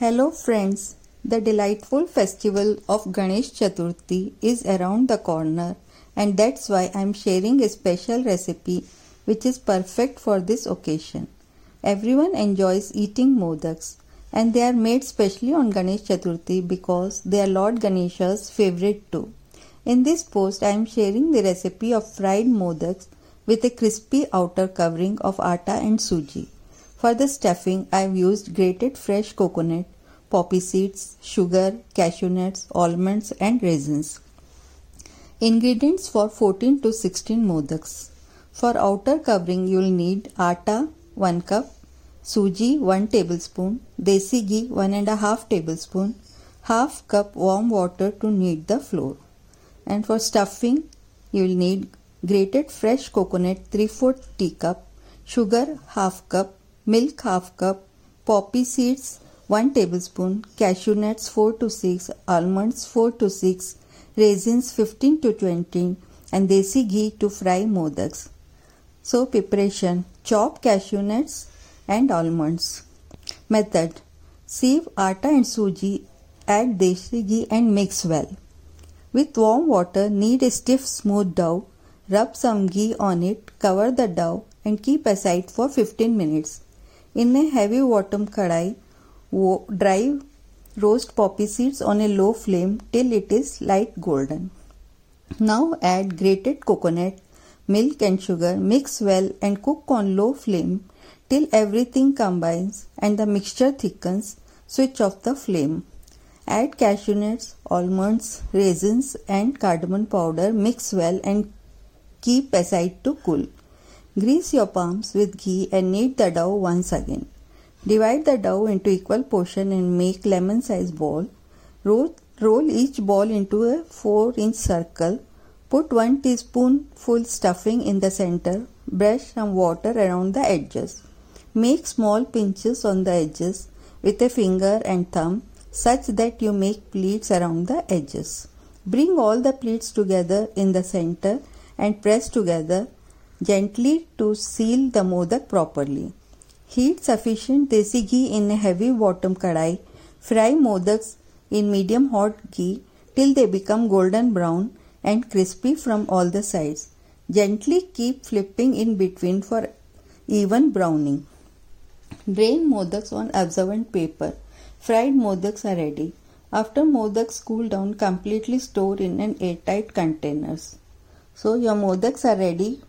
Hello friends, the delightful festival of Ganesh Chaturthi is around the corner and that's why I'm sharing a special recipe which is perfect for this occasion. Everyone enjoys eating modaks and they are made specially on Ganesh Chaturthi because they are Lord Ganesha's favorite too. In this post I am sharing the recipe of fried modaks with a crispy outer covering of atta and suji. For the stuffing, I have used grated fresh coconut, poppy seeds, sugar, cashew nuts, almonds, and raisins. Ingredients for 14 to 16 modaks. For outer covering, you will need atta 1 cup, suji 1 tablespoon, desi ghee 1 and a half tablespoon, half cup warm water to knead the flour. And for stuffing, you will need grated fresh coconut 3 4 teacup, sugar half cup, milk half cup, poppy seeds 1 tablespoon, cashew nuts 4 to 6, almonds 4 to 6, raisins 15 to 20 and desi ghee to fry modaks. So preparation chop cashew nuts and almonds. Method Sieve atta and suji, add desi ghee and mix well. With warm water knead a stiff smooth dough, rub some ghee on it, cover the dough and keep aside for 15 minutes. In a heavy bottom kadai, dry roast poppy seeds on a low flame till it is light golden. Now add grated coconut, milk and sugar, mix well and cook on low flame till everything combines and the mixture thickens. Switch off the flame. Add cashew nuts, almonds, raisins and cardamom powder. Mix well and keep aside to cool. Grease your palms with ghee and knead the dough once again. Divide the dough into equal portion and make lemon size ball. Roll, roll each ball into a 4 inch circle. Put 1 teaspoonful stuffing in the center. Brush some water around the edges. Make small pinches on the edges with a finger and thumb such that you make pleats around the edges. Bring all the pleats together in the center and press together gently to seal the modak properly. Heat sufficient desi ghee in a heavy bottom kadai. Fry modaks in medium hot ghee till they become golden brown and crispy from all the sides. Gently keep flipping in between for even browning. Drain modaks on absorbent paper. Fried modaks are ready. After modaks cool down, completely store in an airtight containers. So your modaks are ready